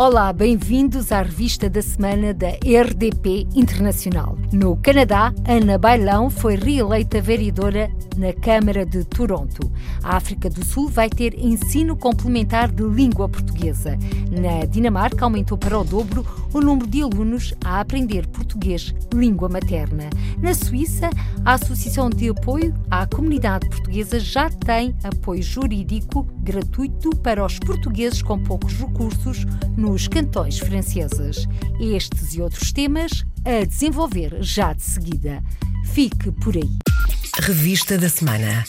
Olá, bem-vindos à revista da semana da RDP Internacional. No Canadá, Ana Bailão foi reeleita vereadora na Câmara de Toronto. A África do Sul vai ter ensino complementar de língua portuguesa. Na Dinamarca, aumentou para o dobro o número de alunos a aprender português, língua materna. Na Suíça, a Associação de Apoio à Comunidade Portuguesa já tem apoio jurídico gratuito para os portugueses com poucos recursos nos cantões franceses. Estes e outros temas a desenvolver já de seguida. Fique por aí. Revista da semana.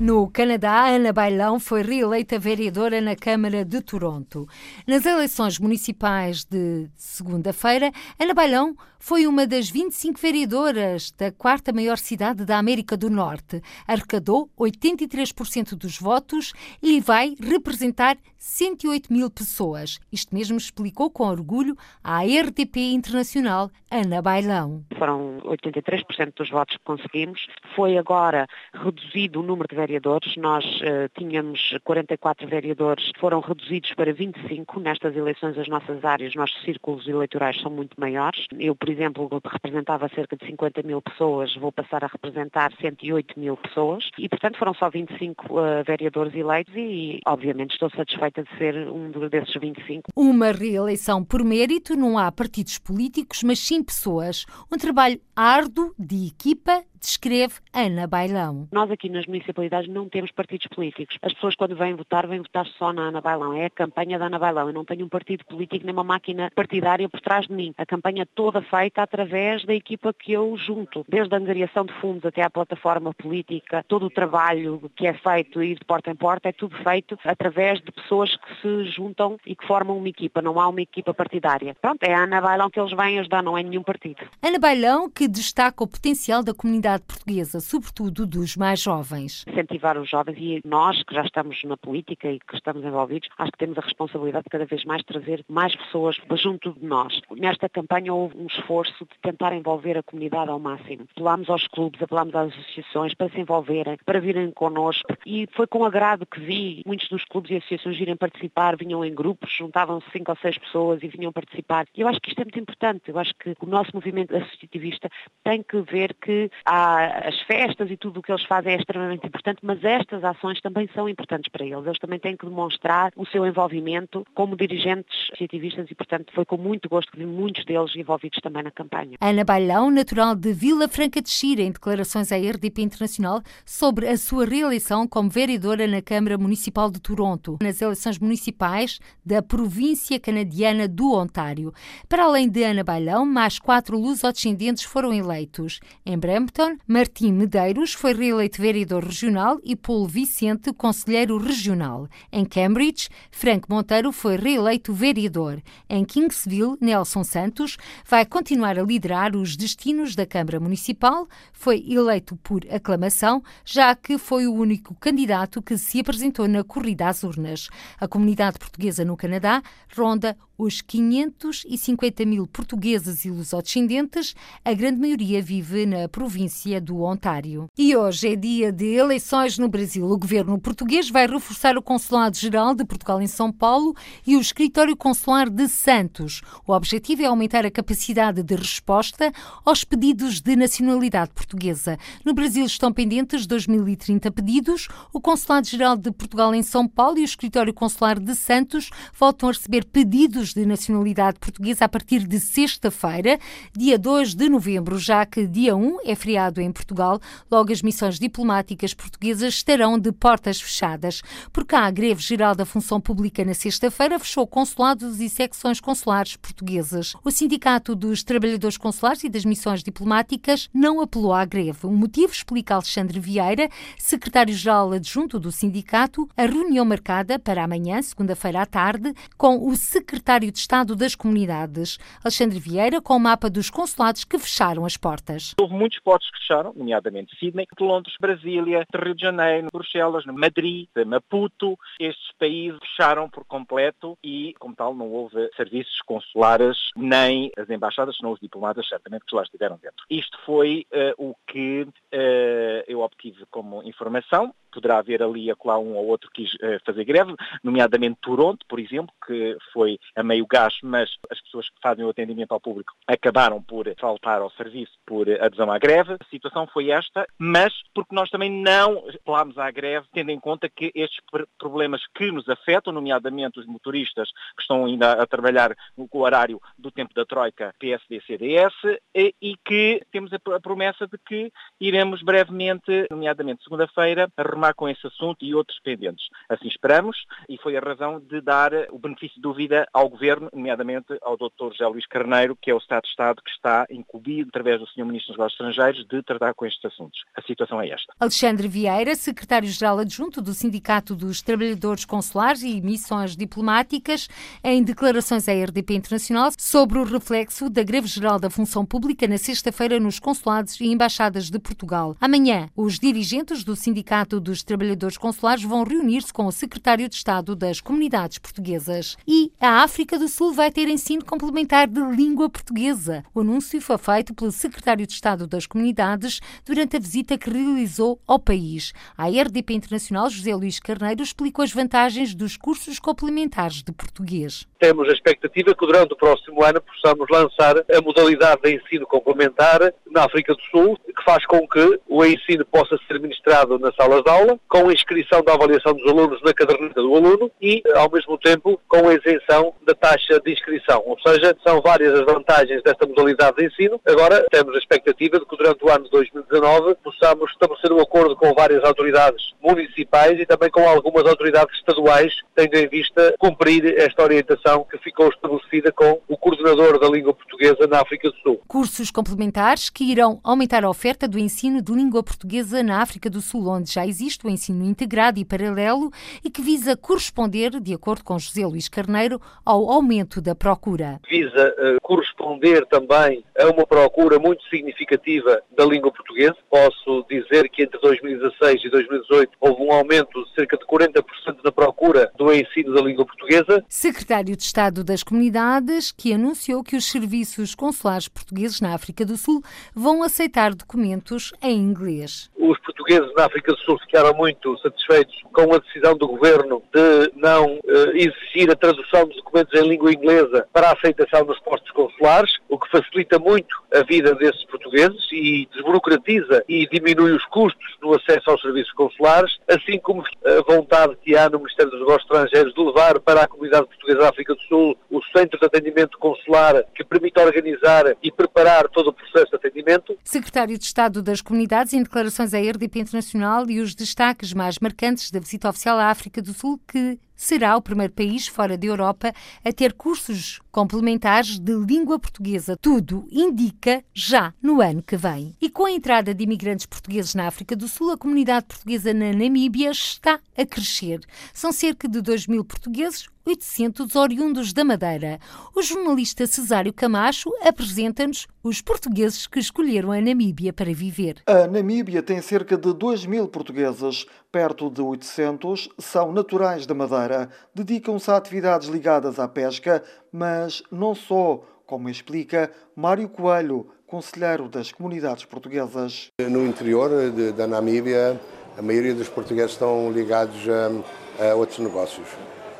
No Canadá, Ana Bailão foi reeleita vereadora na Câmara de Toronto. Nas eleições municipais de segunda-feira, Ana Bailão foi uma das 25 vereadoras da quarta maior cidade da América do Norte. Arrecadou 83% dos votos e vai representar 108 mil pessoas. Isto mesmo explicou com orgulho à RTP Internacional Ana Bailão. Foram 83% dos votos que conseguimos. Foi agora reduzido o número de vereadores. Nós uh, tínhamos 44 vereadores, foram reduzidos para 25. Nestas eleições, as nossas áreas, os nossos círculos eleitorais são muito maiores. Eu, por exemplo, representava cerca de 50 mil pessoas, vou passar a representar 108 mil pessoas e, portanto, foram só 25 uh, vereadores eleitos e, obviamente, estou satisfeita de ser um desses 25. Uma reeleição por mérito, não há partidos políticos, mas sim pessoas. Um trabalho árduo, de equipa, descreve Ana Bailão. Nós aqui nas municipalidades não temos partidos políticos. As pessoas quando vêm votar, vêm votar só na Ana Bailão. É a campanha da Ana Bailão. Eu não tenho um partido político nem uma máquina partidária por trás de mim. A campanha toda feita através da equipa que eu junto. Desde a angariação de fundos até à plataforma política, todo o trabalho que é feito e de porta em porta é tudo feito através de pessoas que se juntam e que formam uma equipa. Não há uma equipa partidária. Pronto, é a Ana Bailão que eles vêm ajudar, não é nenhum partido. Ana Bailão que destaca o potencial da comunidade portuguesa, sobretudo dos mais jovens. Incentivar os jovens e nós que já estamos na política e que estamos envolvidos, acho que temos a responsabilidade de cada vez mais trazer mais pessoas junto de nós. Nesta campanha houve um esforço de tentar envolver a comunidade ao máximo. Apelámos aos clubes, apelámos às associações para se envolverem, para virem connosco e foi com agrado que vi muitos dos clubes e associações virem participar, vinham em grupos, juntavam cinco ou seis pessoas e vinham participar. E eu acho que isto é muito importante. Eu acho que o nosso movimento associativista tem que ver que há as festas e tudo o que eles fazem é extremamente importante, mas estas ações também são importantes para eles. Eles também têm que demonstrar o seu envolvimento como dirigentes ativistas e, portanto, foi com muito gosto que vi muitos deles envolvidos também na campanha. Ana Bailão, natural de Vila Franca de Xira, em declarações à RDP Internacional sobre a sua reeleição como vereadora na Câmara Municipal de Toronto, nas eleições municipais da província canadiana do Ontário. Para além de Ana Bailão, mais quatro lusodescendentes foram eleitos. Em Brampton, Martim Medeiros foi reeleito vereador regional e Paulo Vicente, conselheiro regional. Em Cambridge, Frank Monteiro foi reeleito vereador. Em Kingsville, Nelson Santos vai continuar a liderar os destinos da Câmara Municipal, foi eleito por aclamação, já que foi o único candidato que se apresentou na corrida às urnas. A comunidade portuguesa no Canadá ronda os 550 mil portugueses e lusodescendentes, a grande maioria vive na província do Ontário. E hoje é dia de eleições no Brasil. O governo português vai reforçar o Consulado-Geral de Portugal em São Paulo e o Escritório Consular de Santos. O objetivo é aumentar a capacidade de resposta aos pedidos de nacionalidade portuguesa. No Brasil estão pendentes 2.030 pedidos. O Consulado-Geral de Portugal em São Paulo e o Escritório Consular de Santos voltam a receber pedidos de nacionalidade portuguesa a partir de sexta-feira, dia 2 de novembro, já que dia 1 é feriado em Portugal, logo as missões diplomáticas portuguesas estarão de portas fechadas. Por cá, a greve geral da função pública na sexta-feira fechou consulados e secções consulares portuguesas. O Sindicato dos Trabalhadores Consulares e das Missões Diplomáticas não apelou à greve. O motivo explica Alexandre Vieira, secretário-geral adjunto do sindicato, a reunião marcada para amanhã, segunda-feira à tarde, com o secretário secretário de Estado das Comunidades, Alexandre Vieira, com o mapa dos consulados que fecharam as portas. Houve muitos portos que fecharam, nomeadamente Sydney, Londres, Brasília, Rio de Janeiro, Bruxelas, Madrid, Maputo. Estes países fecharam por completo e, como tal, não houve serviços consulares nem as embaixadas, senão os diplomatas, certamente, que lá estiveram dentro. Isto foi uh, o que uh, eu obtive como informação poderá haver ali a colar um ou outro que quis uh, fazer greve, nomeadamente Toronto, por exemplo, que foi a meio gás, mas as pessoas que fazem o atendimento ao público acabaram por faltar ao serviço por adesão à greve. A situação foi esta, mas porque nós também não apelámos à greve, tendo em conta que estes problemas que nos afetam, nomeadamente os motoristas que estão ainda a trabalhar no horário do tempo da Troika PSD-CDS, e, e que temos a promessa de que iremos brevemente, nomeadamente segunda-feira, arrumar com esse assunto e outros pendentes. Assim esperamos e foi a razão de dar o benefício de dúvida ao Governo, nomeadamente ao Dr. José Luís Carneiro, que é o Estado de Estado que está incumbido, através do Sr. Ministro dos Negócios Estrangeiros, de tratar com estes assuntos. A situação é esta. Alexandre Vieira, secretário-geral adjunto do Sindicato dos Trabalhadores Consulares e Missões Diplomáticas, em declarações à RDP Internacional sobre o reflexo da greve geral da função pública na sexta-feira nos consulados e embaixadas de Portugal. Amanhã, os dirigentes do Sindicato dos dos trabalhadores consulares vão reunir-se com o secretário de Estado das Comunidades Portuguesas. E a África do Sul vai ter ensino complementar de língua portuguesa. O anúncio foi feito pelo secretário de Estado das Comunidades durante a visita que realizou ao país. A RDP Internacional, José Luís Carneiro, explicou as vantagens dos cursos complementares de português. Temos a expectativa que durante o próximo ano possamos lançar a modalidade de ensino complementar na África do Sul, que faz com que o ensino possa ser ministrado nas salas de aula com a inscrição da avaliação dos alunos na caderneta do aluno e, ao mesmo tempo, com a isenção da taxa de inscrição. Ou seja, são várias as vantagens desta modalidade de ensino. Agora, temos a expectativa de que durante o ano de 2019 possamos estabelecer um acordo com várias autoridades municipais e também com algumas autoridades estaduais, tendo em vista cumprir esta orientação que ficou estabelecida com o coordenador da língua portuguesa na África do Sul. Cursos complementares que irão aumentar a oferta do ensino de língua portuguesa na África do Sul, onde já existe existe o ensino integrado e paralelo e que visa corresponder, de acordo com José Luís Carneiro, ao aumento da procura. Visa uh, corresponder também a uma procura muito significativa da língua portuguesa. Posso dizer que entre 2016 e 2018 houve um aumento de cerca de 40% na procura do ensino da língua portuguesa. Secretário de Estado das Comunidades, que anunciou que os serviços consulares portugueses na África do Sul vão aceitar documentos em inglês. Os portugueses na África do Sul ficaram muito satisfeitos com a decisão do governo de não uh, exigir a tradução dos documentos em língua inglesa para a aceitação dos postos consulares, o que facilita muito a vida desses portugueses e desburocratiza e diminui os custos no acesso aos serviços consulares, assim como a vontade que há no Ministério dos Negócios Estrangeiros de levar para a comunidade portuguesa da África do Sul o centro de atendimento consular que permite organizar e preparar todo o processo de atendimento. Secretário de Estado das Comunidades, em declarações à RDP Internacional e os destaques mais marcantes da visita oficial à África do Sul, que será o primeiro país fora da Europa a ter cursos complementares de língua portuguesa. Tudo indica já no ano que vem. E com a entrada de imigrantes portugueses na África do Sul, a comunidade portuguesa na Namíbia está a crescer. São cerca de 2 mil portugueses, 800 oriundos da Madeira. O jornalista Cesário Camacho apresenta-nos os portugueses que escolheram a Namíbia para viver. A Namíbia tem cerca de 2 mil portugueses. Perto de 800 são naturais da Madeira. Dedicam-se a atividades ligadas à pesca, mas não só, como explica Mário Coelho, conselheiro das comunidades portuguesas. No interior de, da Namíbia, a maioria dos portugueses estão ligados a, a outros negócios.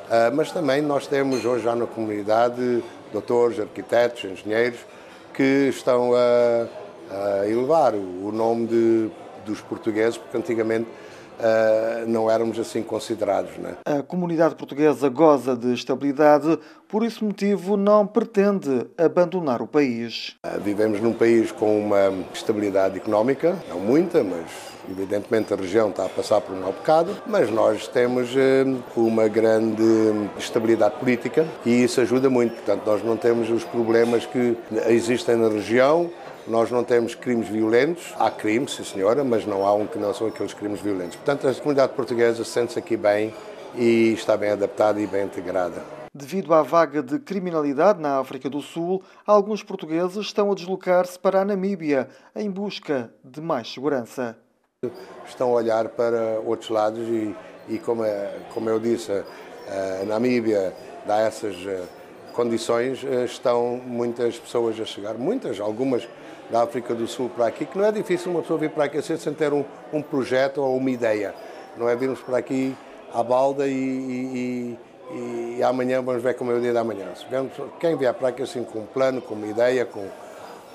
Uh, mas também nós temos hoje já na comunidade doutores, arquitetos, engenheiros que estão a, a elevar o nome de, dos portugueses, porque antigamente Uh, não éramos assim considerados. Né? A comunidade portuguesa goza de estabilidade, por esse motivo não pretende abandonar o país. Uh, vivemos num país com uma estabilidade económica, não muita, mas Evidentemente a região está a passar por um mau bocado, mas nós temos eh, uma grande estabilidade política e isso ajuda muito. Portanto, nós não temos os problemas que existem na região, nós não temos crimes violentos. Há crimes, sim senhora, mas não há um que não são aqueles crimes violentos. Portanto, a comunidade portuguesa sente-se aqui bem e está bem adaptada e bem integrada. Devido à vaga de criminalidade na África do Sul, alguns portugueses estão a deslocar-se para a Namíbia em busca de mais segurança. Estão a olhar para outros lados e, e como, é, como eu disse, a Namíbia dá essas eh, condições, eh, estão muitas pessoas a chegar, muitas, algumas da África do Sul para aqui, que não é difícil uma pessoa vir para aqui sem ter um, um projeto ou uma ideia. Não é virmos para aqui à balda e, e, e, e amanhã vamos ver como é o dia da manhã. Quem vier para aqui assim com um plano, com uma ideia, com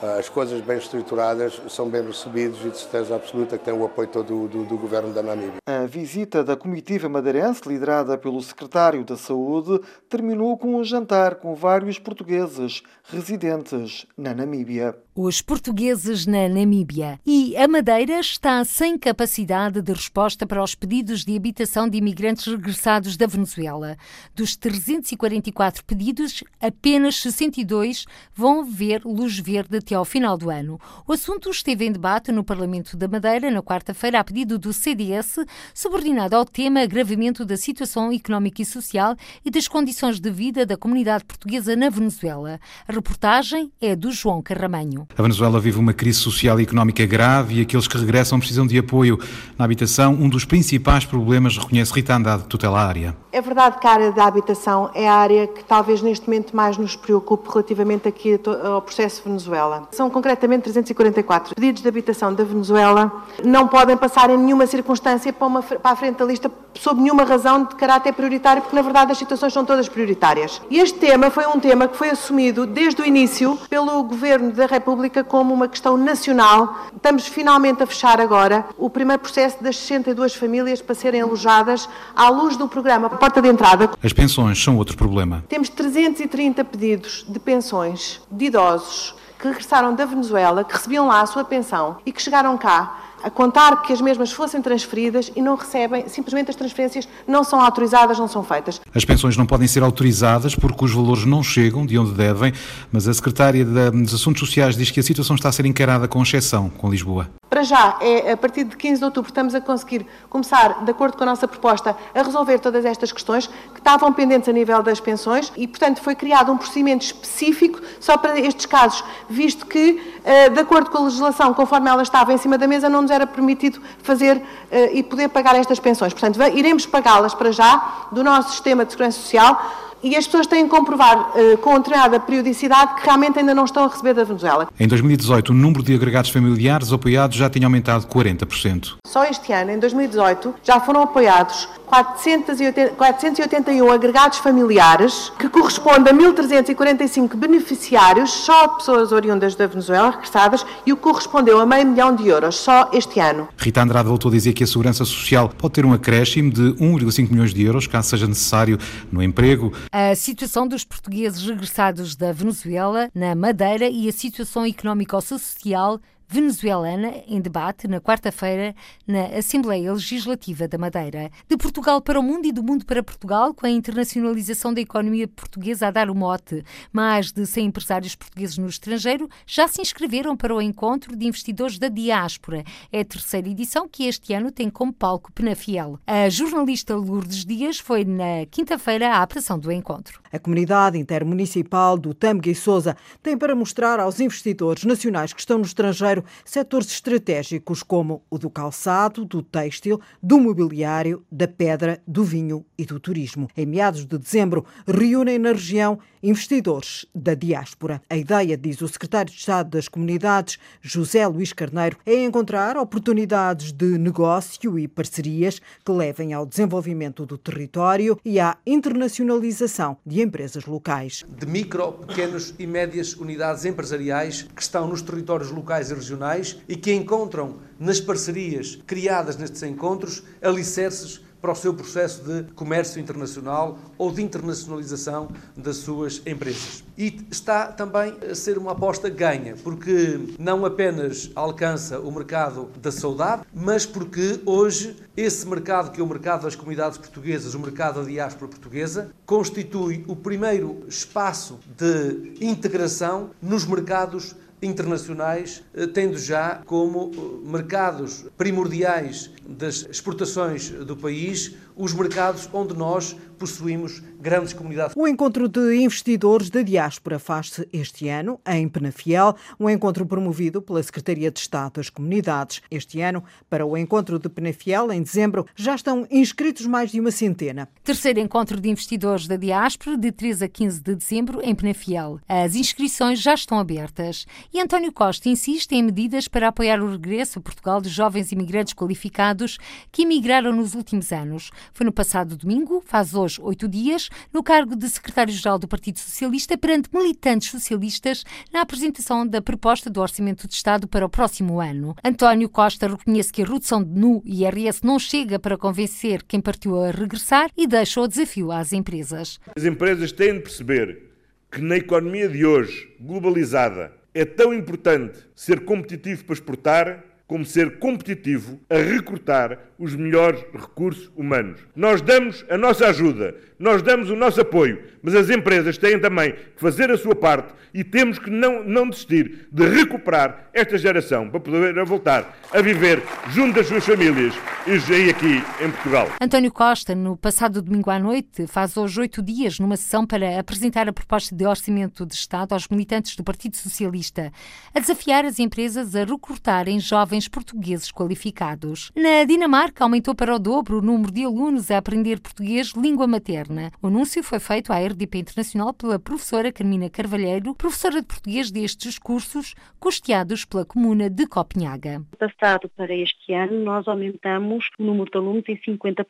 as coisas bem estruturadas são bem recebidas e de certeza absoluta que tem o apoio todo do, do, governo da Namíbia. A visita da comitiva madeirense, liderada pelo secretário da Saúde, terminou com um jantar com vários portugueses residentes na Namíbia. Os portugueses na Namíbia. E a Madeira está sem capacidade de resposta para os pedidos de habitação de imigrantes regressados da Venezuela. Dos 344 pedidos, apenas 62 vão ver luz verde até ao final do ano. O assunto esteve em debate no Parlamento da Madeira na quarta-feira a pedido do CDS, subordinado ao tema agravamento da situação económica e social e das condições de vida da comunidade portuguesa na Venezuela. A reportagem é do João Carramanho. A Venezuela vive uma crise social e económica grave e aqueles que regressam precisam de apoio na habitação. Um dos principais problemas, reconhece Rita Andrade, tutela a área. É verdade que a área da habitação é a área que talvez neste momento mais nos preocupe relativamente aqui ao processo Venezuela. São concretamente 344 pedidos de habitação da Venezuela. Não podem passar em nenhuma circunstância para, uma, para a frente da lista sob nenhuma razão de caráter prioritário, porque na verdade as situações são todas prioritárias. E este tema foi um tema que foi assumido desde o início pelo Governo da República como uma questão nacional. Estamos finalmente a fechar agora o primeiro processo das 62 famílias para serem alojadas à luz do programa Porta de Entrada. As pensões são outro problema. Temos 330 pedidos de pensões de idosos que regressaram da Venezuela, que recebiam lá a sua pensão e que chegaram cá a contar que as mesmas fossem transferidas e não recebem, simplesmente as transferências não são autorizadas, não são feitas. As pensões não podem ser autorizadas porque os valores não chegam de onde devem, mas a Secretária dos Assuntos Sociais diz que a situação está a ser encarada com exceção com Lisboa. Para já, é, a partir de 15 de outubro, estamos a conseguir começar, de acordo com a nossa proposta, a resolver todas estas questões que estavam pendentes a nível das pensões e, portanto, foi criado um procedimento específico só para estes casos, visto que, eh, de acordo com a legislação, conforme ela estava em cima da mesa, não nos era permitido fazer eh, e poder pagar estas pensões. Portanto, iremos pagá-las para já do nosso sistema de segurança social e as pessoas têm que comprovar uh, com determinada periodicidade que realmente ainda não estão a receber da Venezuela. Em 2018, o número de agregados familiares apoiados já tinha aumentado 40%. Só este ano, em 2018, já foram apoiados 480, 481 agregados familiares, que corresponde a 1.345 beneficiários, só pessoas oriundas da Venezuela, regressadas, e o que correspondeu a meio milhão de euros, só este ano. Rita Andrade voltou a dizer que a Segurança Social pode ter um acréscimo de 1,5 milhões de euros, caso seja necessário, no emprego. A situação dos portugueses regressados da Venezuela, na Madeira, e a situação económico-social venezuelana em debate na quarta-feira na Assembleia Legislativa da Madeira. De Portugal para o mundo e do mundo para Portugal, com a internacionalização da economia portuguesa a dar o mote. Mais de 100 empresários portugueses no estrangeiro já se inscreveram para o encontro de investidores da diáspora. É a terceira edição que este ano tem como palco Penafiel. A jornalista Lourdes Dias foi na quinta-feira à apresentação do encontro. A comunidade intermunicipal do Tâmega e Sousa tem para mostrar aos investidores nacionais que estão no estrangeiro setores estratégicos como o do calçado, do têxtil, do mobiliário, da pedra, do vinho e do turismo. Em meados de dezembro, reúnem na região investidores da diáspora. A ideia, diz o secretário de Estado das Comunidades, José Luís Carneiro, é encontrar oportunidades de negócio e parcerias que levem ao desenvolvimento do território e à internacionalização de empresas locais. De micro, pequenas e médias unidades empresariais que estão nos territórios locais e regionais e que encontram nas parcerias criadas nestes encontros alicerces para o seu processo de comércio internacional ou de internacionalização das suas empresas. E está também a ser uma aposta ganha, porque não apenas alcança o mercado da saudade, mas porque hoje esse mercado, que é o mercado das comunidades portuguesas, o mercado da diáspora portuguesa, constitui o primeiro espaço de integração nos mercados internacionais, eh, tendo já como eh, mercados primordiais das exportações do país os mercados onde nós possuímos grandes comunidades. O encontro de investidores da diáspora faz-se este ano em Penafiel, um encontro promovido pela Secretaria de Estado das Comunidades. Este ano, para o encontro de Penafiel, em dezembro, já estão inscritos mais de uma centena. Terceiro encontro de investidores da diáspora, de 13 a 15 de dezembro, em Penafiel. As inscrições já estão abertas. E António Costa insiste em medidas para apoiar o regresso a Portugal de jovens imigrantes qualificados que emigraram nos últimos anos. Foi no passado domingo, faz hoje oito dias, no cargo de secretário-geral do Partido Socialista, perante militantes socialistas, na apresentação da proposta do Orçamento de Estado para o próximo ano. António Costa reconhece que a redução no IRS não chega para convencer quem partiu a regressar e deixa o desafio às empresas. As empresas têm de perceber que na economia de hoje, globalizada, é tão importante ser competitivo para exportar como ser competitivo a recrutar os melhores recursos humanos. Nós damos a nossa ajuda, nós damos o nosso apoio, mas as empresas têm também que fazer a sua parte e temos que não, não desistir de recuperar esta geração para poder voltar a viver junto das suas famílias e aqui em Portugal. António Costa, no passado domingo à noite, faz hoje oito dias numa sessão para apresentar a proposta de orçamento de Estado aos militantes do Partido Socialista, a desafiar as empresas a recrutarem jovens portugueses qualificados. Na Dinamarca, aumentou para o dobro o número de alunos a aprender português língua materna. O anúncio foi feito à RDP Internacional pela professora Carmina Carvalheiro, professora de português destes cursos, custeados pela Comuna de Copenhaga. Passado para este ano, nós aumentamos o número de alunos em 50%.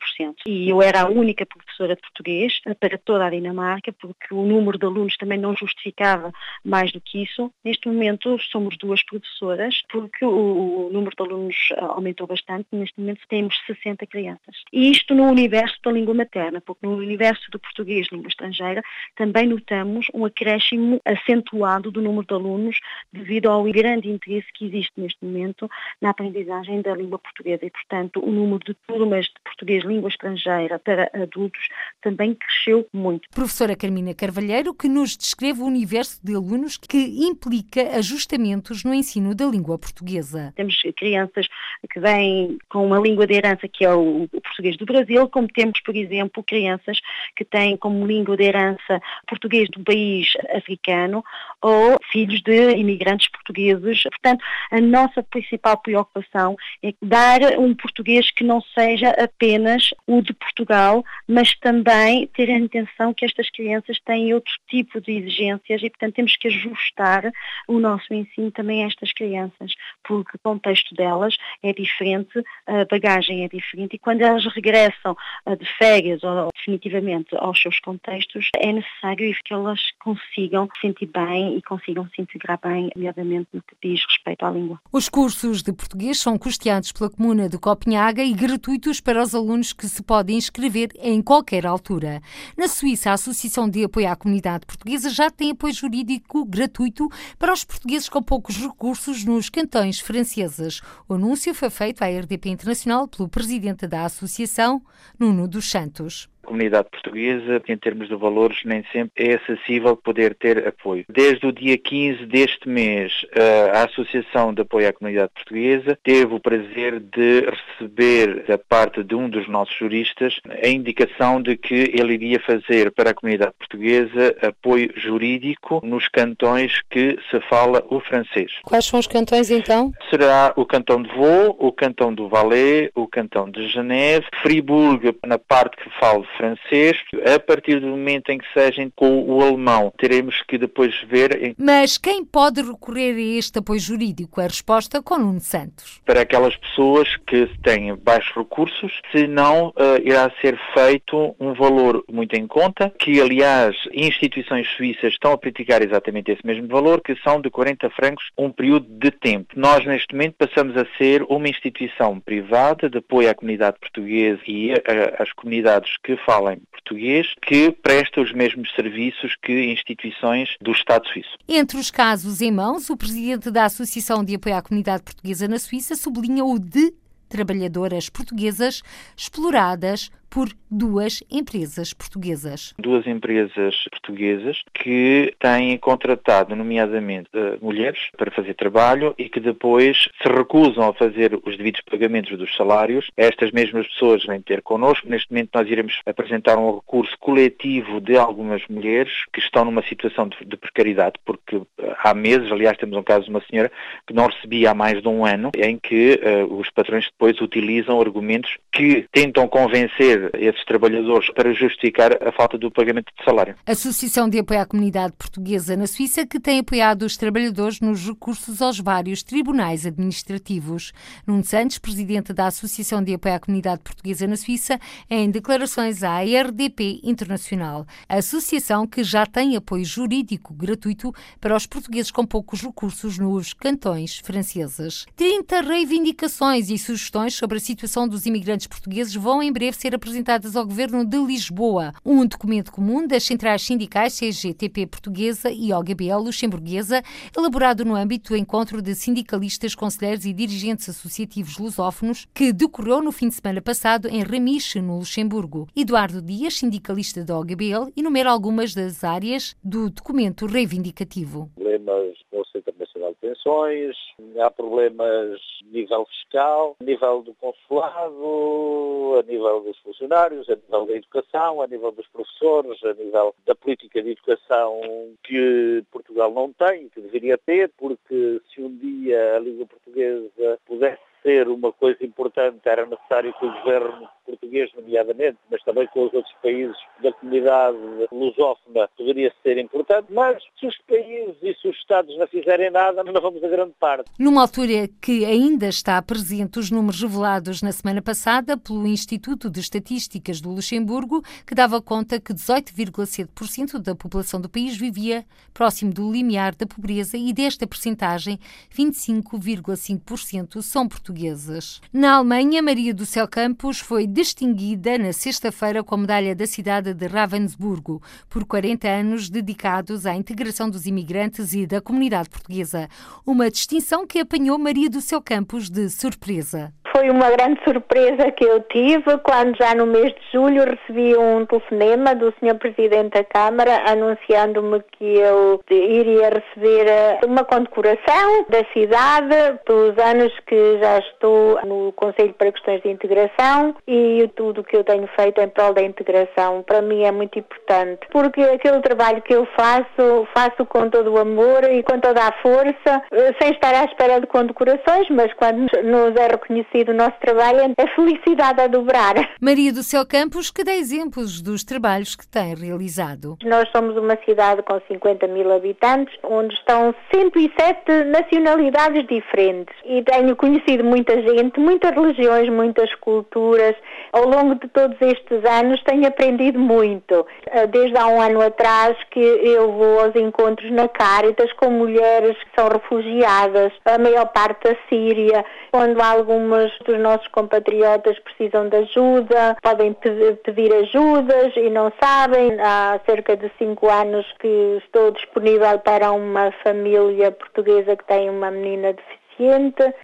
E eu era a única professora de português para toda a Dinamarca, porque o número de alunos também não justificava mais do que isso. Neste momento somos duas professoras, porque o, número de alunos ah, aumentou bastante. Neste momento temos 60 crianças. E isto no universo da língua materna, porque no universo do português língua estrangeira também notamos um acréscimo acentuado do número de alunos devido ao grande interesse que existe neste momento na aprendizagem da língua portuguesa e, portanto, o número de turmas de português língua estrangeira para adultos também cresceu muito. Professora Carmina Carvalheiro, que nos descreve o universo de alunos que implica ajustamentos no ensino da língua portuguesa. Temos crianças que vêm com uma língua de herança que é o, português do Brasil, como temos, por exemplo, crianças que têm como língua de herança português do país africano ou filhos de imigrantes portugueses. Portanto, a nossa principal preocupação é dar um português que não seja apenas o de Portugal, mas também ter a intenção que estas crianças têm outro tipo de exigências e, portanto, temos que ajustar o nosso ensino também a estas crianças, porque o contexto delas é diferente, a bagagem é diferente e quando elas regressam de férias ou definitivamente aos seus contextos, é necessário que elas consigam se sentir bem e consigam se integrar bem, nomeadamente no que diz respeito à língua. Os cursos de português são custeados pela Comuna de Copenhaga e gratuitos para os alunos que se podem inscrever em qualquer altura. Na Suíça, a Associação de Apoio à Comunidade Portuguesa já tem apoio jurídico gratuito para os portugueses com poucos recursos nos cantões franceses. O anúncio foi feito à RDP Internacional pelo presidente da associação, Nuno dos Santos comunidade portuguesa, em termos de valores, nem sempre é acessível poder ter apoio. Desde o dia 15 deste mês, eh, a Associação de Apoio à Comunidade Portuguesa teve o prazer de receber da parte de um dos nossos juristas a indicação de que ele iria fazer para a comunidade portuguesa apoio jurídico nos cantões que se fala o francês. Quais são os cantões então? Será o cantão de Vaud, o cantão do Valais, o cantão de Geneve, Fribourg na parte que fala francês, a partir do momento em que seja com o alemão, teremos que depois ver. Mas quem pode recorrer a este apoio jurídico? A resposta com Nuno Santos. Para aquelas pessoas que têm baixos recursos, se não, uh, irá ser feito um valor muito em conta, que aliás instituições suíças estão a praticar exatamente esse mesmo valor, que são de 40 francos um período de tempo. Nós neste momento passamos a ser uma instituição privada de apoio à comunidade portuguesa e às comunidades que falem português que presta os mesmos serviços que instituições do Estado suíço. Entre os casos em mãos, o presidente da Associação de Apoio à Comunidade Portuguesa na Suíça sublinha o de trabalhadoras portuguesas exploradas por duas empresas portuguesas. Duas empresas portuguesas que têm contratado, nomeadamente, eh, mulheres para fazer trabalho e que depois se recusam a fazer os devidos pagamentos dos salários. Estas mesmas pessoas vêm ter connosco. Neste momento nós iremos apresentar um recurso coletivo de algumas mulheres que estão numa situação de, de precariedade, porque eh, há meses, aliás, temos um caso de uma senhora que não recebia há mais de um ano, em que uh, os patrões depois utilizam argumentos que tentam convencer esses trabalhadores para justificar a falta do pagamento de salário. A Associação de Apoio à Comunidade Portuguesa na Suíça, que tem apoiado os trabalhadores nos recursos aos vários tribunais administrativos. Nuno Santos, presidente da Associação de Apoio à Comunidade Portuguesa na Suíça, em declarações à RDP Internacional. A associação que já tem apoio jurídico gratuito para os portugueses com poucos recursos nos cantões franceses. 30 reivindicações e sugestões sobre a situação dos imigrantes portugueses vão em breve ser apresentadas ao Governo de Lisboa. Um documento comum das centrais sindicais CGTP portuguesa e OGBL luxemburguesa, elaborado no âmbito do encontro de sindicalistas, conselheiros e dirigentes associativos lusófonos, que decorreu no fim de semana passado em Remiche, no Luxemburgo. Eduardo Dias, sindicalista da OGBL, enumera algumas das áreas do documento reivindicativo. Problemas no Centro Nacional de Pensões, há problemas a nível fiscal, a nível do consulado, a nível dos funcionários, a nível da educação, a nível dos professores, a nível da política de educação que Portugal não tem, que deveria ter, porque se um dia a língua portuguesa pudesse ser uma coisa importante, era necessário que o governo português, nomeadamente, mas também com os outros países da comunidade lusófona, poderia ser importante, mas se os países e se os Estados não fizerem nada, não vamos a grande parte. Numa altura que ainda está presente os números revelados na semana passada pelo Instituto de Estatísticas do Luxemburgo, que dava conta que 18,7% da população do país vivia próximo do limiar da pobreza e desta percentagem, 25,5% são portuguesas. Na Alemanha, Maria do Céu Campos foi distinguida na sexta-feira com a medalha da cidade de Ravensburgo por 40 anos dedicados à integração dos imigrantes e da comunidade portuguesa. Uma distinção que apanhou Maria do Céu Campos de surpresa. Foi uma grande surpresa que eu tive quando já no mês de julho recebi um telefonema do Sr. Presidente da Câmara anunciando-me que eu iria receber eh, uma condecoração da cidade pelos anos que já estou no Conselho para Questões de Integração e tudo o que eu tenho feito em prol da integração. Para mim é muito importante porque aquele trabalho que eu faço, faço com todo o amor e com toda a força, eh, sem estar à espera de condecorações, mas quando nos é reconhecido do nosso trabalho, a felicidade a dobrar. Maria do Céu Campos, que dá exemplos dos trabalhos que tem realizado. Nós somos uma cidade com 50 mil habitantes, onde estão 107 nacionalidades diferentes. E tenho conhecido muita gente, muitas religiões, muitas culturas. Ao longo de todos estes anos tenho aprendido muito. Eh, desde há um ano atrás que eu vou aos encontros na Caritas com mulheres que são refugiadas, a maior parte da Síria, quando algumas dos nossos compatriotas precisam de ajuda, podem pedir ajudas e não sabem. Há cerca de cinco anos que estou disponível para uma família portuguesa que tem uma menina deficiente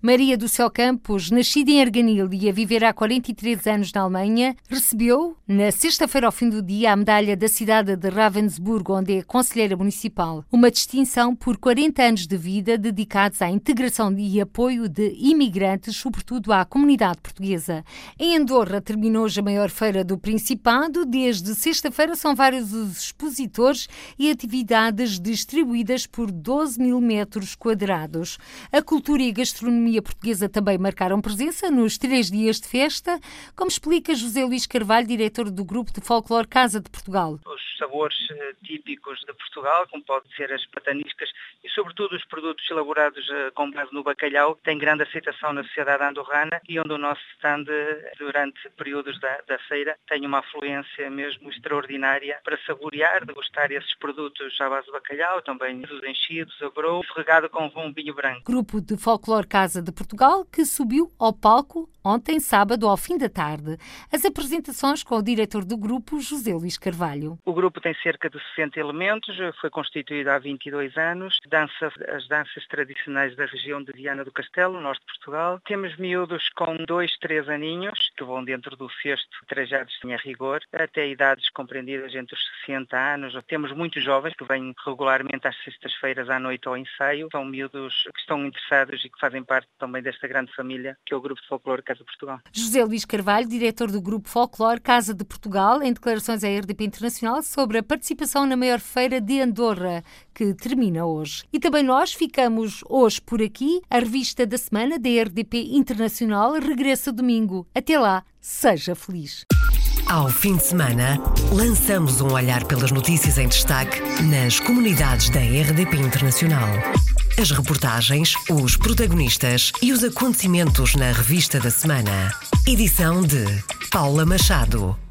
Maria do Céu Campos, nascida em Arganil e a viver há 43 anos na Alemanha, recebeu, na sexta-feira ao fim do dia, a medalha da cidade de Ravensburg, onde é conselheira municipal. Uma distinção por 40 anos de vida dedicados à integração e apoio de imigrantes, sobretudo à comunidade portuguesa. Em Andorra terminou hoje a maior feira do Principado. Desde sexta-feira são vários os expositores e atividades distribuídas por 12 mil metros quadrados. A cultura e gastronomia portuguesa também marcaram presença nos três dias de festa, como explica José Luís Carvalho, diretor do grupo de folclore Casa de Portugal. Os sabores eh, típicos de Portugal, como pode ser as pataniscas e sobretudo os produtos elaborados eh, com base no bacalhau, têm grande aceitação na sociedade andorrana e onde o nosso stand eh, durante períodos da, da feira tem uma afluência mesmo extraordinária para saborear, degustar esses produtos à base de bacalhau, também os enchidos, a broa, regado com um vinho branco. Grupo de folclore Folclore Casa de Portugal, que subiu ao palco ontem, sábado, ao fim da tarde. As apresentações com o diretor do grupo, José Luís Carvalho. O grupo tem cerca de 60 elementos, foi constituído há 22 anos, dança as danças tradicionais da região de Viana do Castelo, norte de Portugal. Temos miúdos com 2, 3 aninhos, que vão dentro do sexto trajados em rigor, até idades compreendidas entre os 60 anos. Temos muitos jovens que vêm regularmente às sextas-feiras à noite ao ensaio. São miúdos que estão interessados e que fazem parte também desta grande família que é o Grupo de Folclore De Portugal. José Luís Carvalho, diretor do Grupo Folclore Casa de Portugal, em declarações à RDP Internacional sobre a participação na maior feira de Andorra, que termina hoje. E também nós ficamos hoje por aqui. A revista da semana da RDP Internacional regressa domingo. Até lá, seja feliz. Ao fim de semana, lançamos um olhar pelas notícias em destaque nas comunidades da RDP Internacional. As reportagens, os protagonistas e os acontecimentos na revista da semana. Edição de Paula Machado.